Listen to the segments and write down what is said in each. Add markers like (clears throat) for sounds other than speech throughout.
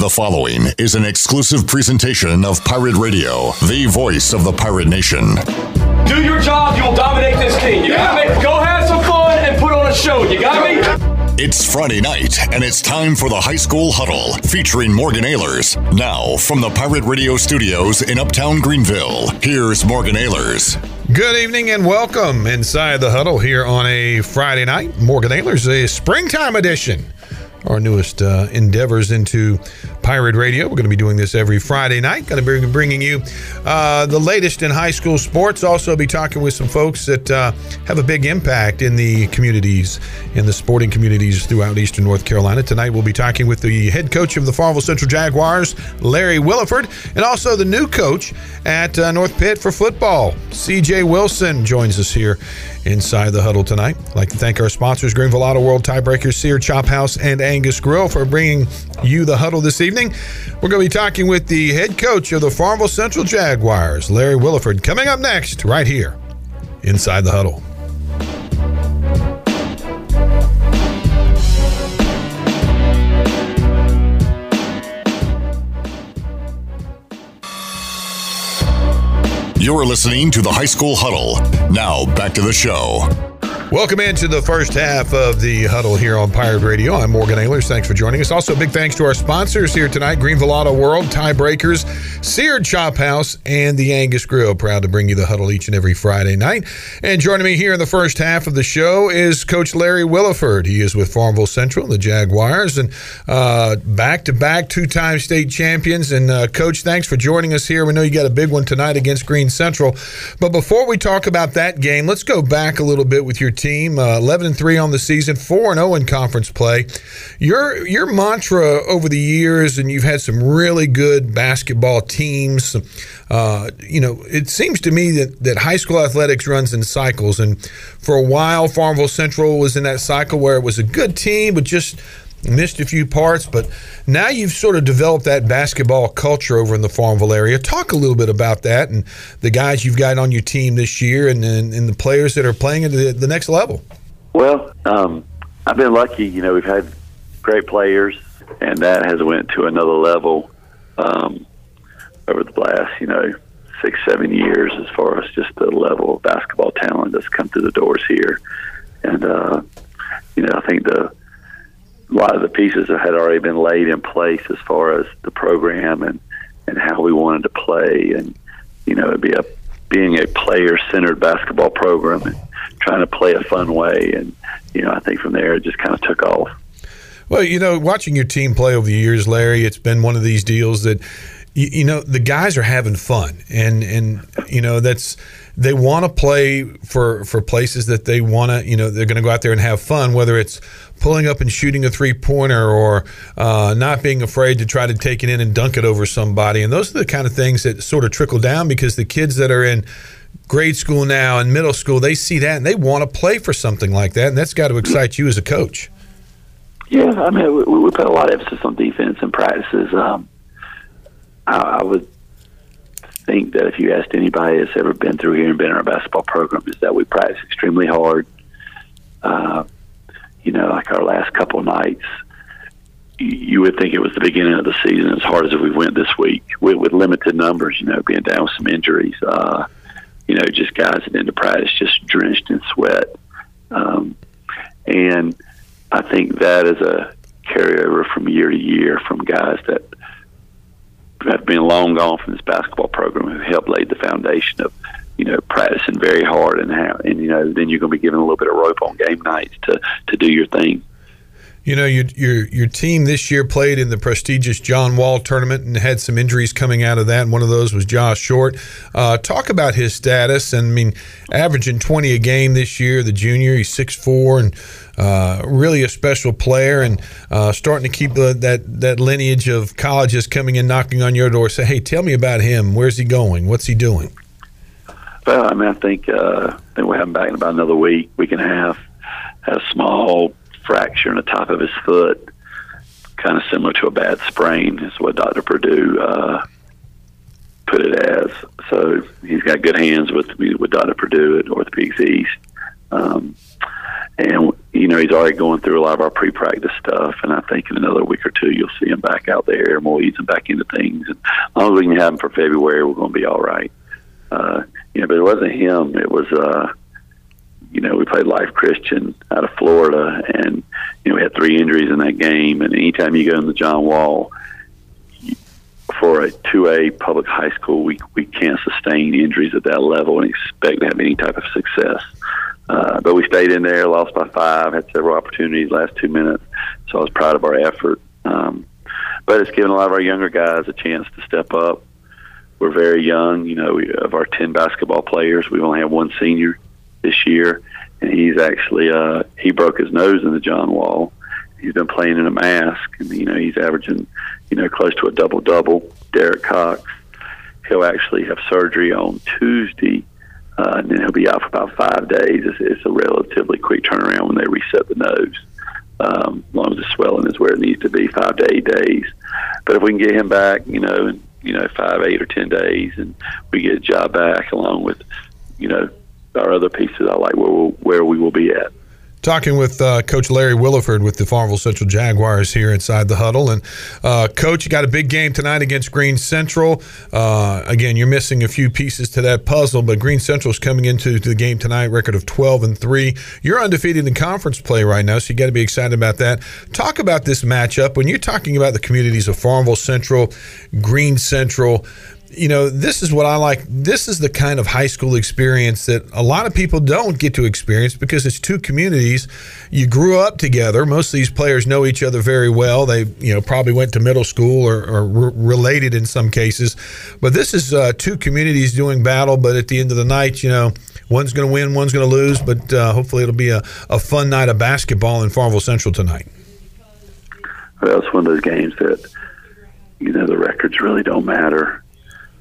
The following is an exclusive presentation of Pirate Radio, the voice of the pirate nation. Do your job, you'll dominate this team. You got me? Go have some fun and put on a show. You got me? It's Friday night, and it's time for the High School Huddle, featuring Morgan Ahlers. Now, from the Pirate Radio studios in Uptown Greenville, here's Morgan Ahlers. Good evening and welcome inside the huddle here on a Friday night. Morgan Ahlers a springtime edition our newest uh, endeavors into Pirate Radio. We're going to be doing this every Friday night. Going to be bringing you uh, the latest in high school sports. Also, be talking with some folks that uh, have a big impact in the communities, in the sporting communities throughout Eastern North Carolina. Tonight, we'll be talking with the head coach of the Farmville Central Jaguars, Larry Williford, and also the new coach at uh, North Pitt for football, CJ Wilson, joins us here inside the huddle tonight. I'd like to thank our sponsors, Greenville Auto World, Tiebreaker, Seared Chop House, and Angus Grill for bringing you the huddle this evening. We're going to be talking with the head coach of the Farmville Central Jaguars, Larry Williford, coming up next, right here inside the huddle. You're listening to the High School Huddle. Now, back to the show. Welcome into the first half of the huddle here on Pirate Radio. I'm Morgan Ahlers. Thanks for joining us. Also, big thanks to our sponsors here tonight Greenville Auto World, Tiebreakers, Seared Chop House, and the Angus Grill. Proud to bring you the huddle each and every Friday night. And joining me here in the first half of the show is Coach Larry Williford. He is with Farmville Central, the Jaguars, and back to back two time state champions. And, uh, Coach, thanks for joining us here. We know you got a big one tonight against Greene Central. But before we talk about that game, let's go back a little bit with your team. Uh, 11 and 3 on the season, 4 and 0 in conference play. Your your mantra over the years, and you've had some really good basketball teams. Uh, you know, it seems to me that, that high school athletics runs in cycles. And for a while, Farmville Central was in that cycle where it was a good team, but just missed a few parts, but now you've sort of developed that basketball culture over in the Farmville area. Talk a little bit about that and the guys you've got on your team this year and, and, and the players that are playing at the, the next level. Well, um, I've been lucky. You know, we've had great players, and that has went to another level um, over the last, you know, six, seven years as far as just the level of basketball talent that's come through the doors here. And, uh, you know, I think the a lot of the pieces had already been laid in place as far as the program and and how we wanted to play and you know it'd be a being a player centered basketball program and trying to play a fun way and you know I think from there it just kind of took off. Well, you know, watching your team play over the years, Larry, it's been one of these deals that you, you know the guys are having fun. And and you know that's they want to play for for places that they want to you know they're going to go out there and have fun whether it's pulling up and shooting a three pointer or uh, not being afraid to try to take it in and dunk it over somebody. And those are the kind of things that sort of trickle down because the kids that are in grade school now and middle school they see that and they want to play for something like that. And that's got to excite you as a coach. Yeah i mean we, we put a lot of emphasis on defense and practices um, I, I would think that if you asked anybody that's ever been through here and been in our basketball program, is that we practice extremely hard. Uh, you know, like our last couple nights, you, you would think it was the beginning of the season as hard as we went this week with, with limited numbers, you know, being down with some injuries. Uh, you know, just guys that into practice just drenched in sweat. Um, and I think that is a carryover from year to year from guys that – have been long gone from this basketball program who helped lay the foundation of you know practicing very hard and how and you know then you're going to be given a little bit of rope on game nights to to do your thing. You know, your your your team this year played in the prestigious John Wall tournament and had some injuries coming out of that. And one of those was Josh Short. Uh, talk about his status. And I mean, averaging twenty a game this year. The junior, he's six four and uh, really a special player and uh, starting to keep that that lineage of colleges coming in, knocking on your door. Say, hey, tell me about him. Where's he going? What's he doing? Well, I mean, I think uh, I think we have him back in about another week, week and a half. Had a small fracture in the top of his foot, kind of similar to a bad sprain, is what Dr. Purdue uh, put it as. So he's got good hands with with Dr. Purdue at Orthopedics East. Um, and you know, he's already going through a lot of our pre-practice stuff, and I think in another week or two you'll see him back out there, and we'll ease him back into things. And as long as we can have him for February, we're going to be all right. Uh, you know, but it wasn't him; it was. Uh, you know, we played Life Christian out of Florida, and you know we had three injuries in that game. And anytime you go in the John Wall for a two A public high school, we we can't sustain injuries at that level and expect to have any type of success. Uh, but we stayed in there, lost by five, had several opportunities last two minutes. So I was proud of our effort. Um, but it's given a lot of our younger guys a chance to step up. We're very young. You know, we, of our 10 basketball players, we only have one senior this year, and he's actually uh, he broke his nose in the John Wall. He's been playing in a mask, and you know he's averaging you know close to a double double. Derek Cox, he'll actually have surgery on Tuesday, uh, and then he'll be out for about five days. It's, it's a relatively quick turnaround when they reset the nose. Um, as long as the swelling is where it needs to be, five to eight days. But if we can get him back, you know, in you know five, eight, or ten days, and we get a job back along with you know our other pieces, I like where we'll, where we will be at. Talking with uh, Coach Larry Williford with the Farmville Central Jaguars here inside the huddle. And, uh, Coach, you got a big game tonight against Greene Central. Uh, again, you're missing a few pieces to that puzzle, but Greene Central is coming into the game tonight, record of 12 and 3. You're undefeated in conference play right now, so you got to be excited about that. Talk about this matchup. When you're talking about the communities of Farmville Central, Greene Central, you know, this is what I like. This is the kind of high school experience that a lot of people don't get to experience because it's two communities. You grew up together. Most of these players know each other very well. They, you know, probably went to middle school or, or re- related in some cases. But this is uh, two communities doing battle. But at the end of the night, you know, one's going to win, one's going to lose. But uh, hopefully, it'll be a, a fun night of basketball in Farmville Central tonight. Well, it's one of those games that you know the records really don't matter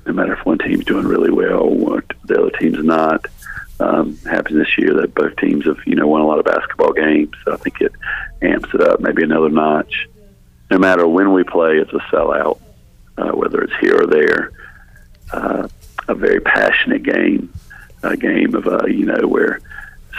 no matter if one team's doing really well or the other team's not. Um, happens this year that both teams have you know won a lot of basketball games. So I think it amps it up maybe another notch. No matter when we play, it's a sellout, uh, whether it's here or there. Uh, a very passionate game, a game of uh, you know where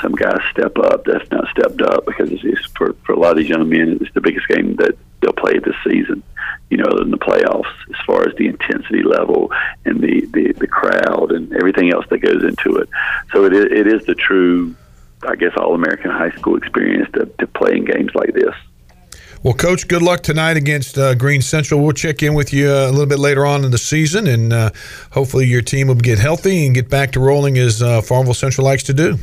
some guys step up that's not stepped up because it's, it's for for a lot of these young men it's the biggest game that they'll play this season you know, in the playoffs as far as the intensity level and the, the, the crowd and everything else that goes into it. So it is, it is the true, I guess, all American high school experience to, to play in games like this. Well, Coach, good luck tonight against uh, Greene Central. We'll check in with you uh, a little bit later on in the season, and uh, hopefully your team will get healthy and get back to rolling as uh, Farmville Central likes to do.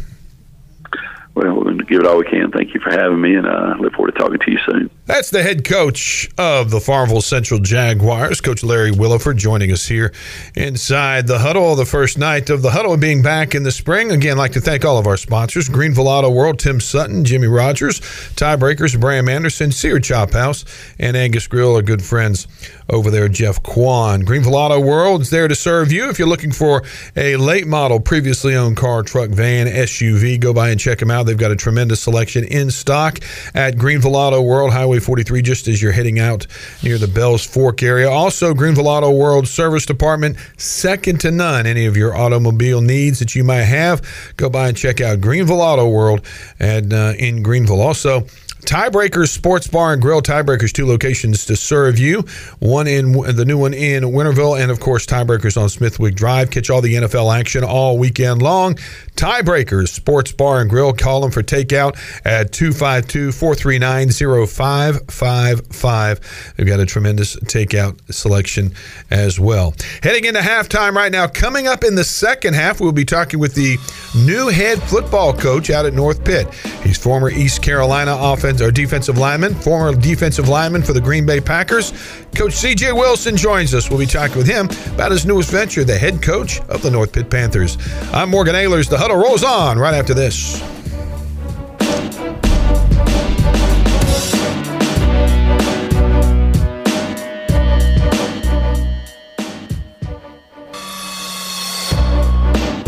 Well, we're going to give it all we can. Thank you for having me, and I uh, look forward to talking to you soon. That's the head coach of the Farmville Central Jaguars, Coach Larry Williford, joining us here inside the huddle. The first night of the huddle being back in the spring. Again, I'd like to thank all of our sponsors Greenville Auto World, Tim Sutton, Jimmy Rogers, Tiebreakers, Bram Anderson, Seared Chop House, and Angus Grill are good friends over there, Jeff Kwan. Greenville Auto World is there to serve you. If you're looking for a late model, previously owned car, truck, van, SUV, go by and check them out. They've got a tremendous selection in stock at Greenville Auto World, Highway 43, just as you're heading out near the Bells Fork area. Also, Greenville Auto World Service Department, second to none. Any of your automobile needs that you might have, go by and check out Greenville Auto World and uh, in Greenville. Also, Tiebreakers Sports Bar and Grill. Tiebreakers, two locations to serve you. One in the new one in Winterville, and of course, Tiebreakers on Smithwick Drive. Catch all the NFL action all weekend long. Tiebreakers Sports Bar and Grill. Call them for takeout at 252 439 0555. They've got a tremendous takeout selection as well. Heading into halftime right now. Coming up in the second half, we'll be talking with the new head football coach out at North Pitt. He's former East Carolina offense or defensive lineman, former defensive lineman for the Green Bay Packers. Coach CJ Wilson joins us. We'll be talking with him about his newest venture, the head coach of the North Pitt Panthers. I'm Morgan Ahlers. The huddle rolls on right after this.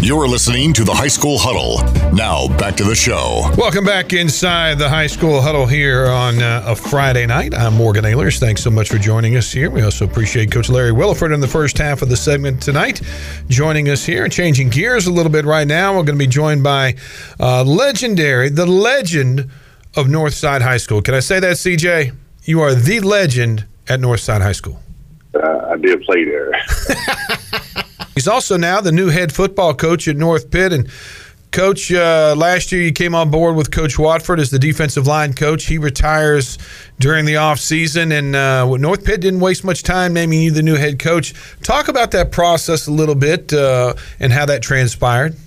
You're listening to the High School Huddle. Now, back to the show. Welcome back inside the High School Huddle here on uh, a Friday night. I'm Morgan Ahlers. Thanks so much for joining us here. We also appreciate Coach Larry Williford in the first half of the segment tonight, joining us here. Changing gears a little bit right now, we're going to be joined by uh, legendary, the legend of Northside High School. Can I say that, CJ? You are the legend at Northside High School. Uh, I did play there. (laughs) He's also now the new head football coach at North Pitt. And, Coach, uh, last year you came on board with Coach Watford as the defensive line coach. He retires during the offseason, and uh, North Pitt didn't waste much time naming you the new head coach. Talk about that process a little bit uh, and how that transpired.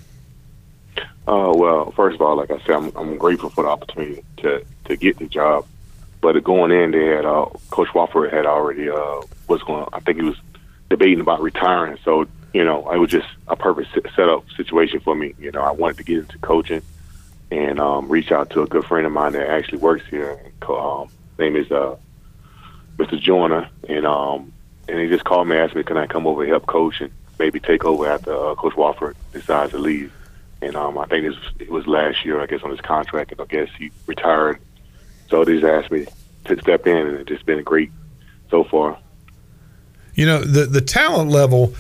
Uh, well, first of all, like I said, I'm, I'm grateful for the opportunity to, to get the job. But going in, they had uh, Coach Watford had already uh, was going. I think he was debating about retiring. So you know, it was just a perfect setup situation for me. You know, I wanted to get into coaching and um, reach out to a good friend of mine that actually works here. Um, name is uh, Mr. Joyner, and um, and he just called me, asked me, can I come over and help coach and maybe take over after uh, Coach Wofford decides to leave. And um, I think this it was last year, I guess, on his contract, and I guess he retired. So they just asked me to step in, and it's just been great so far. You know, the the talent level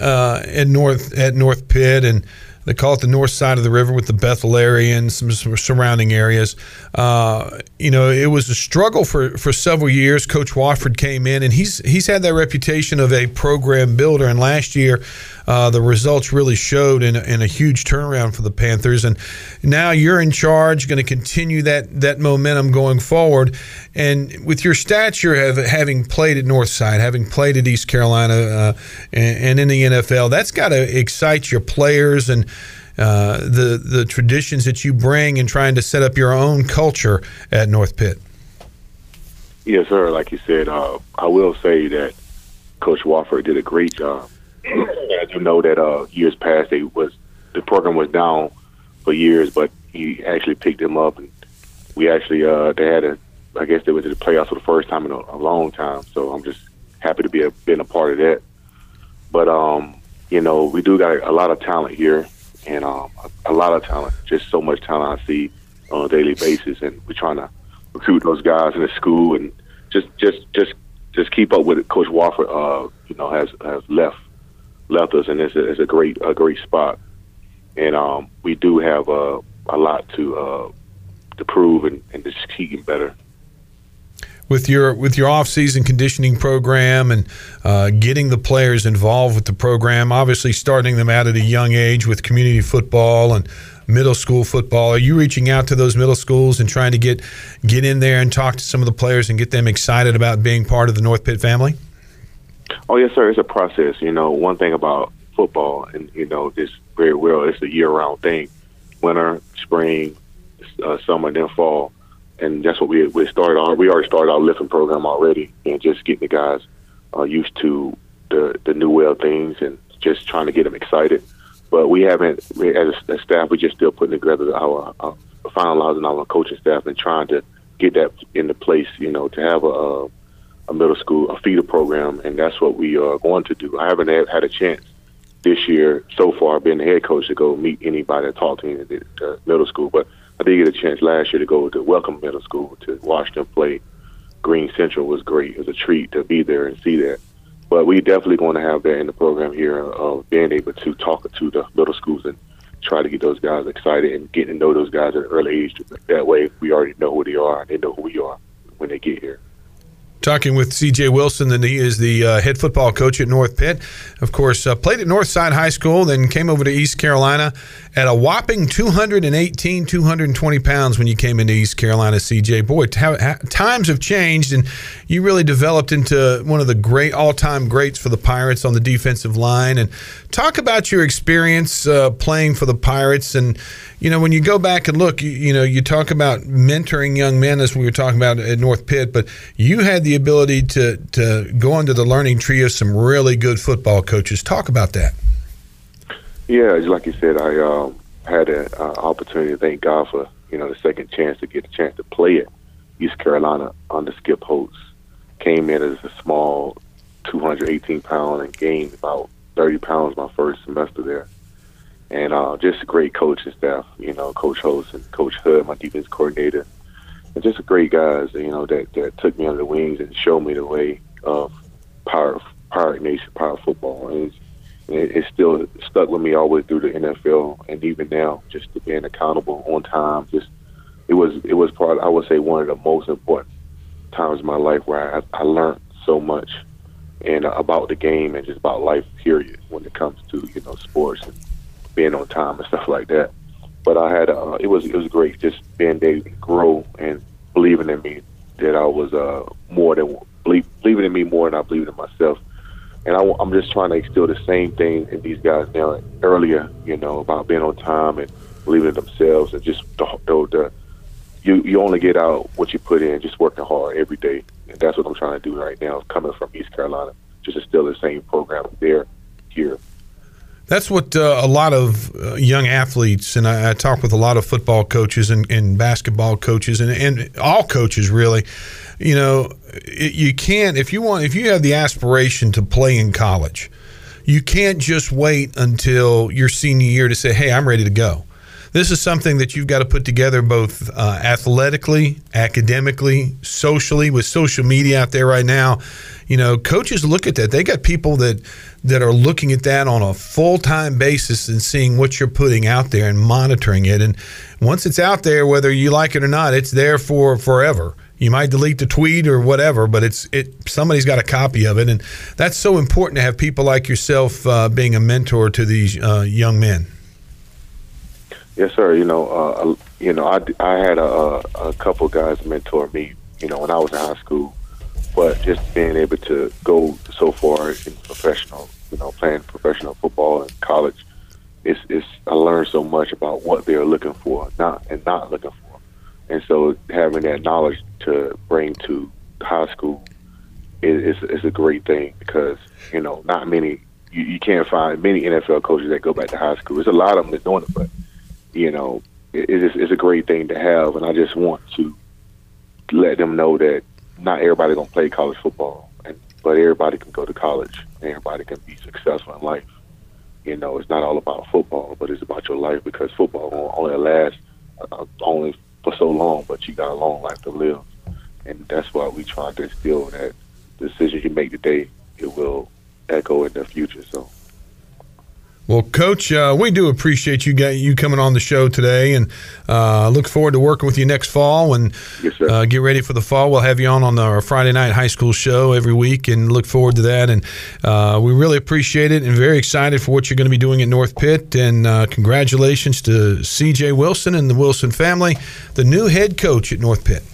uh, at North at North Pitt and they call it the north side of the river with the Bethel area and some, some surrounding areas. Uh, you know, it was a struggle for, for several years. Coach Wofford came in, and he's he's had that reputation of a program builder. And last year, uh, the results really showed in, in a huge turnaround for the Panthers. And now you're in charge, going to continue that that momentum going forward. And with your stature, of having played at Northside, having played at East Carolina, uh, and, and in the NFL, that's got to excite your players and uh, the the traditions that you bring and trying to set up your own culture at North Pitt. Yes, sir. Like you said, uh, I will say that Coach Wofford did a great job. (clears throat) As you know, that uh, years past, they was the program was down for years, but he actually picked them up, and we actually uh, they had a. I guess they went to the playoffs for the first time in a, a long time. So I'm just happy to be a, being a part of that. But um, you know, we do got a, a lot of talent here and um, a, a lot of talent, just so much talent I see on a daily basis, and we're trying to recruit those guys in the school and just just just just keep up with it. Coach Wofford, uh, you know, has has left left us, and it's a, it's a great a great spot, and um, we do have uh, a lot to uh, to prove and, and just keep getting better with your with your off season conditioning program and uh, getting the players involved with the program. Obviously, starting them out at a young age with community football and middle school football. Are you reaching out to those middle schools and trying to get get in there and talk to some of the players and get them excited about being part of the North Pitt family? Oh yes, sir. It's a process. You know, one thing about football, and you know this very well, it's a year-round thing. Winter, spring, uh, summer, then fall and that's what we we started on. We already started our lifting program already, and just getting the guys uh, used to the the new way of things, and just trying to get them excited. But we haven't, as a staff, we're just still putting together our, our finalizing our coaching staff and trying to get that into place. You know, to have a a middle school a feeder program, and that's what we are going to do. I haven't had, a chance this year so far, being the head coach, to go meet anybody and talk to any of the middle school, but I did get a chance last year to go to Welcome Middle School to watch them play. Green Central was great. It was a treat to be there and see that. But we definitely going to have that in the program here of being able to talk to the middle schools and try to get those guys excited and getting to know those guys at an early age. That way, we already know who they are and they know who we are when they get here. Talking with C.J. Wilson, and he is the uh, head football coach at North Pitt. Of course, uh, played at Northside High School, then came over to East Carolina at a whopping 218, 220 pounds when you came into East Carolina, CJ. Boy, t- times have changed, and you really developed into one of the great all time greats for the Pirates on the defensive line. And talk about your experience uh, playing for the Pirates. And, you know, when you go back and look, you, you, know, you talk about mentoring young men, as we were talking about at North Pitt, but you had the ability to, to go into the learning tree of some really good football coaches. Talk about that. Yeah, like you said, I um, had an uh, opportunity. To Thank God for you know the second chance to get a chance to play at East Carolina under Skip Holtz. Came in as a small, 218 pound, and gained about 30 pounds my first semester there. And uh, just a great coaching staff, you know, Coach Holtz and Coach Hood, my defense coordinator, and just great guys, you know, that that took me under the wings and showed me the way of power, power Nation, power football. And it, it's still stuck with me all the way through the NFL, and even now, just to being accountable on time, just it was it was part. I would say one of the most important times in my life where I, I learned so much and uh, about the game and just about life. Period. When it comes to you know sports and being on time and stuff like that. But I had uh, it was it was great just being able grow and believing in me that I was uh, more than believe, believing in me more than I believed in myself. And I, I'm just trying to instill the same thing in these guys now. Earlier, you know, about being on time and believing in themselves and just the, the, the you you only get out what you put in, just working hard every day. And that's what I'm trying to do right now, coming from East Carolina, just instill the same program there, here. That's what uh, a lot of uh, young athletes, and I, I, talk with a lot of football coaches and, and basketball coaches, and, and, all coaches really. You know, it, you can't if you want if you have the aspiration to play in college, you can't just wait until your senior year to say, "Hey, I'm ready to go." This is something that you've got to put together both uh, athletically, academically, socially. With social media out there right now, you know, coaches look at that. They got people that that are looking at that on a full time basis and seeing what you're putting out there and monitoring it. And once it's out there, whether you like it or not, it's there for forever. You might delete the tweet or whatever, but it's it. Somebody's got a copy of it, and that's so important to have people like yourself uh, being a mentor to these uh, young men. Yes, sir. You know, uh, you know, I, I had a, a couple guys mentor me. You know, when I was in high school, but just being able to go so far in professional, you know, playing professional football in college, it's, it's I learned so much about what they're looking for, not and not looking for, and so having that knowledge to bring to high school is is, a great thing because you know not many you, you can't find many NFL coaches that go back to high school. There's a lot of them that doing it, but you know, it, it's, it's a great thing to have, and I just want to let them know that not everybody gonna play college football, and but everybody can go to college, and everybody can be successful in life. You know, it's not all about football, but it's about your life because football only lasts uh, only for so long, but you got a long life to live, and that's why we try to instill that decision you make today, it will echo in the future. So well, Coach, uh, we do appreciate you got you coming on the show today, and uh, look forward to working with you next fall. And yes, uh, get ready for the fall. We'll have you on on the, our Friday night high school show every week, and look forward to that. And uh, we really appreciate it, and very excited for what you're going to be doing at North Pitt. And uh, congratulations to C.J. Wilson and the Wilson family, the new head coach at North Pitt.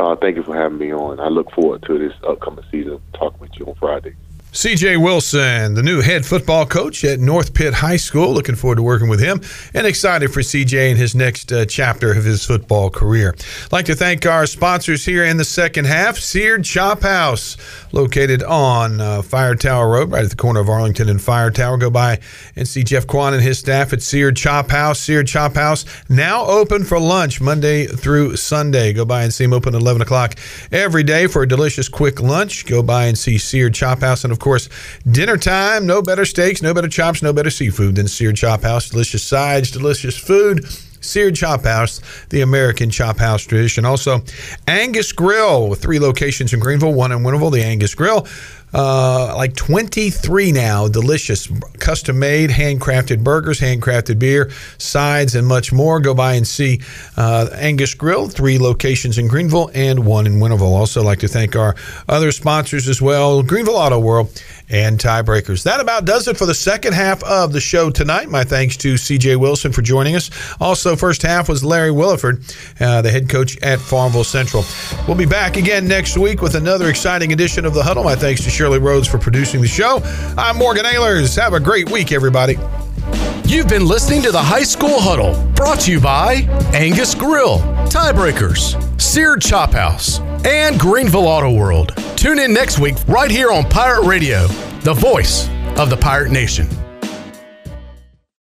Uh, thank you for having me on. I look forward to this upcoming season. Talk with you on Friday. CJ Wilson, the new head football coach at North Pitt High School. Looking forward to working with him and excited for CJ and his next uh, chapter of his football career. I'd like to thank our sponsors here in the second half Seared Chop House, located on uh, Fire Tower Road, right at the corner of Arlington and Fire Tower. Go by and see Jeff Quan and his staff at Seared Chop House. Seared Chop House now open for lunch Monday through Sunday. Go by and see them open at 11 o'clock every day for a delicious quick lunch. Go by and see Seared Chop House. And of course, dinner time. No better steaks, no better chops, no better seafood than Seared Chop House. Delicious sides, delicious food. Seared Chop House, the American Chop House tradition. Also, Angus Grill with three locations in Greenville, one in Winterville, the Angus Grill. Uh, like 23 now. Delicious, custom made, handcrafted burgers, handcrafted beer, sides, and much more. Go by and see uh, Angus Grill, three locations in Greenville and one in Winterville. Also, like to thank our other sponsors as well Greenville Auto World and Tiebreakers. That about does it for the second half of the show tonight. My thanks to CJ Wilson for joining us. Also, first half was Larry Williford, uh, the head coach at Farmville Central. We'll be back again next week with another exciting edition of The Huddle. My thanks to Rhodes for producing the show. I'm Morgan Ahlers. Have a great week, everybody. You've been listening to the High School Huddle, brought to you by Angus Grill, Tiebreakers, Seared Chop House, and Greenville Auto World. Tune in next week right here on Pirate Radio, the voice of the Pirate Nation.